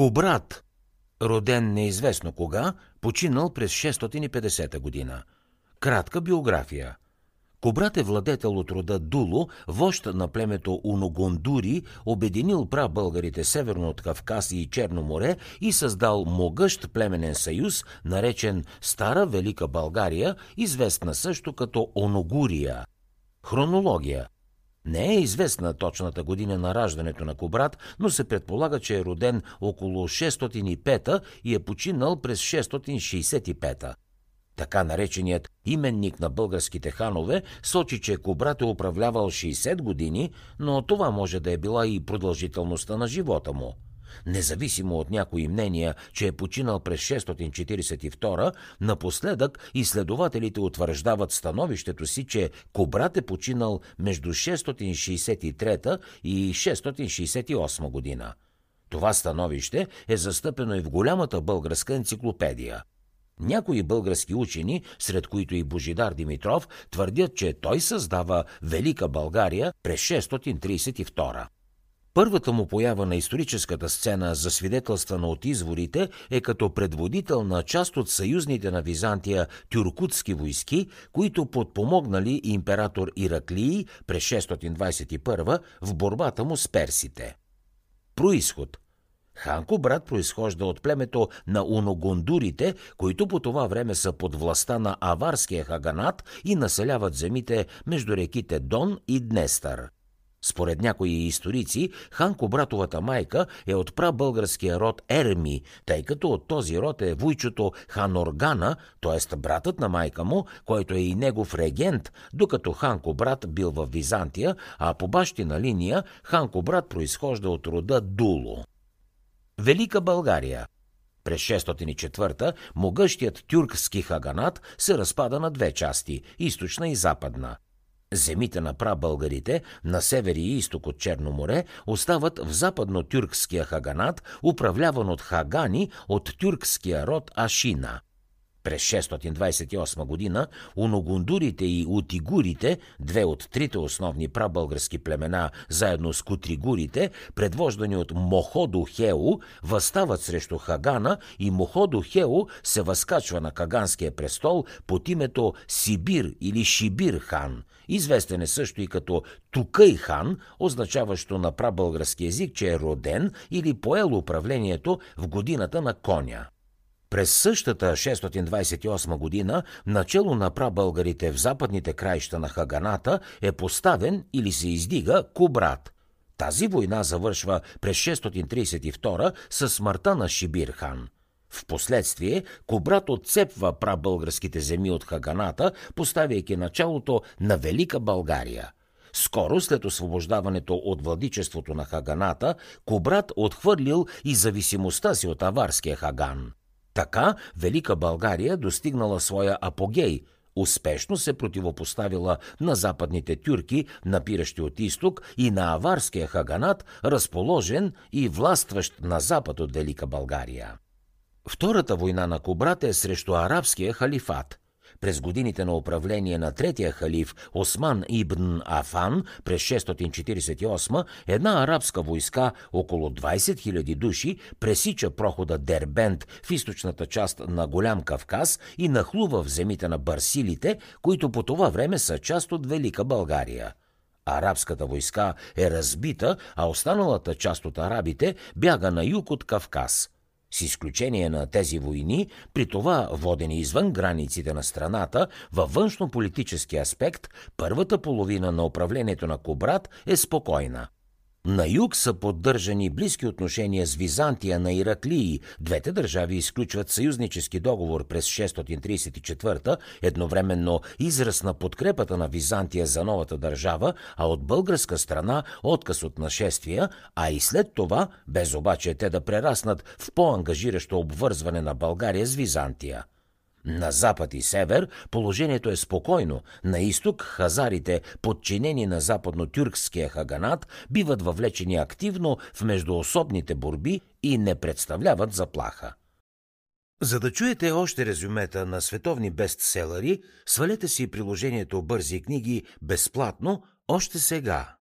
Кобрат, роден неизвестно кога, починал през 650 година. Кратка биография. Кобрат е владетел от рода Дуло, вожд на племето Уногондури, обединил прабългарите северно от Кавказ и Черно море и създал могъщ племенен съюз, наречен Стара Велика България, известна също като Оногурия. Хронология – не е известна точната година на раждането на Кобрат, но се предполага, че е роден около 605 и е починал през 665. Така нареченият именник на българските ханове сочи, че Кобрат е управлявал 60 години, но това може да е била и продължителността на живота му. Независимо от някои мнения, че е починал през 642, напоследък изследователите утвърждават становището си, че Кобрат е починал между 663 и 668 година. Това становище е застъпено и в голямата българска енциклопедия. Някои български учени, сред които и Божидар Димитров, твърдят, че той създава Велика България през 632. Първата му поява на историческата сцена, за свидетелствана от изворите, е като предводител на част от съюзните на Византия тюркутски войски, които подпомогнали император Ираклии през 621 в борбата му с персите. Происход Ханко брат произхожда от племето на уногондурите, които по това време са под властта на аварския хаганат и населяват земите между реките Дон и Днестър – според някои историци, Ханко братовата майка е от прабългарския род Ерми, тъй като от този род е вуйчото Ханоргана, т.е. братът на майка му, който е и негов регент, докато Ханко брат бил в Византия, а по бащина линия Ханко брат произхожда от рода Дуло. Велика България през 604 могъщият тюркски хаганат се разпада на две части – източна и западна – Земите на прабългарите на север и изток от Черно море остават в западно-тюркския хаганат, управляван от хагани от тюркския род Ашина – през 628 година уногундурите и утигурите, две от трите основни прабългарски племена, заедно с кутригурите, предвождани от Моходо Хео, възстават срещу Хагана и Моходо Хео се възкачва на Каганския престол под името Сибир или Шибир хан. Известен е също и като Тукъй хан, означаващо на прабългарски език, че е роден или поел управлението в годината на коня. През същата 628 година начало на прабългарите в западните краища на Хаганата е поставен или се издига Кубрат. Тази война завършва през 632 със смъртта на Шибир хан. Впоследствие Кубрат отцепва прабългарските земи от Хаганата, поставяйки началото на Велика България – скоро след освобождаването от владичеството на Хаганата, Кубрат отхвърлил и зависимостта си от аварския Хаган. Така Велика България достигнала своя апогей, успешно се противопоставила на западните тюрки, напиращи от изток, и на аварския хаганат, разположен и властващ на запад от Велика България. Втората война на Кубрат е срещу арабския халифат. През годините на управление на третия халиф Осман ибн Афан през 648 една арабска войска, около 20 000 души, пресича прохода Дербент в източната част на Голям Кавказ и нахлува в земите на барсилите, които по това време са част от Велика България. Арабската войска е разбита, а останалата част от арабите бяга на юг от Кавказ – с изключение на тези войни, при това водени извън границите на страната, във външно-политически аспект, първата половина на управлението на Кобрат е спокойна – на юг са поддържани близки отношения с Византия на Ираклии. Двете държави изключват съюзнически договор през 634 едновременно израз на подкрепата на Византия за новата държава, а от българска страна отказ от нашествия, а и след това, без обаче те да прераснат в по-ангажиращо обвързване на България с Византия. На запад и север положението е спокойно. На изток хазарите, подчинени на западно-тюркския хаганат, биват въвлечени активно в междуособните борби и не представляват заплаха. За да чуете още резюмета на световни бестселери, свалете си приложението Бързи книги безплатно още сега.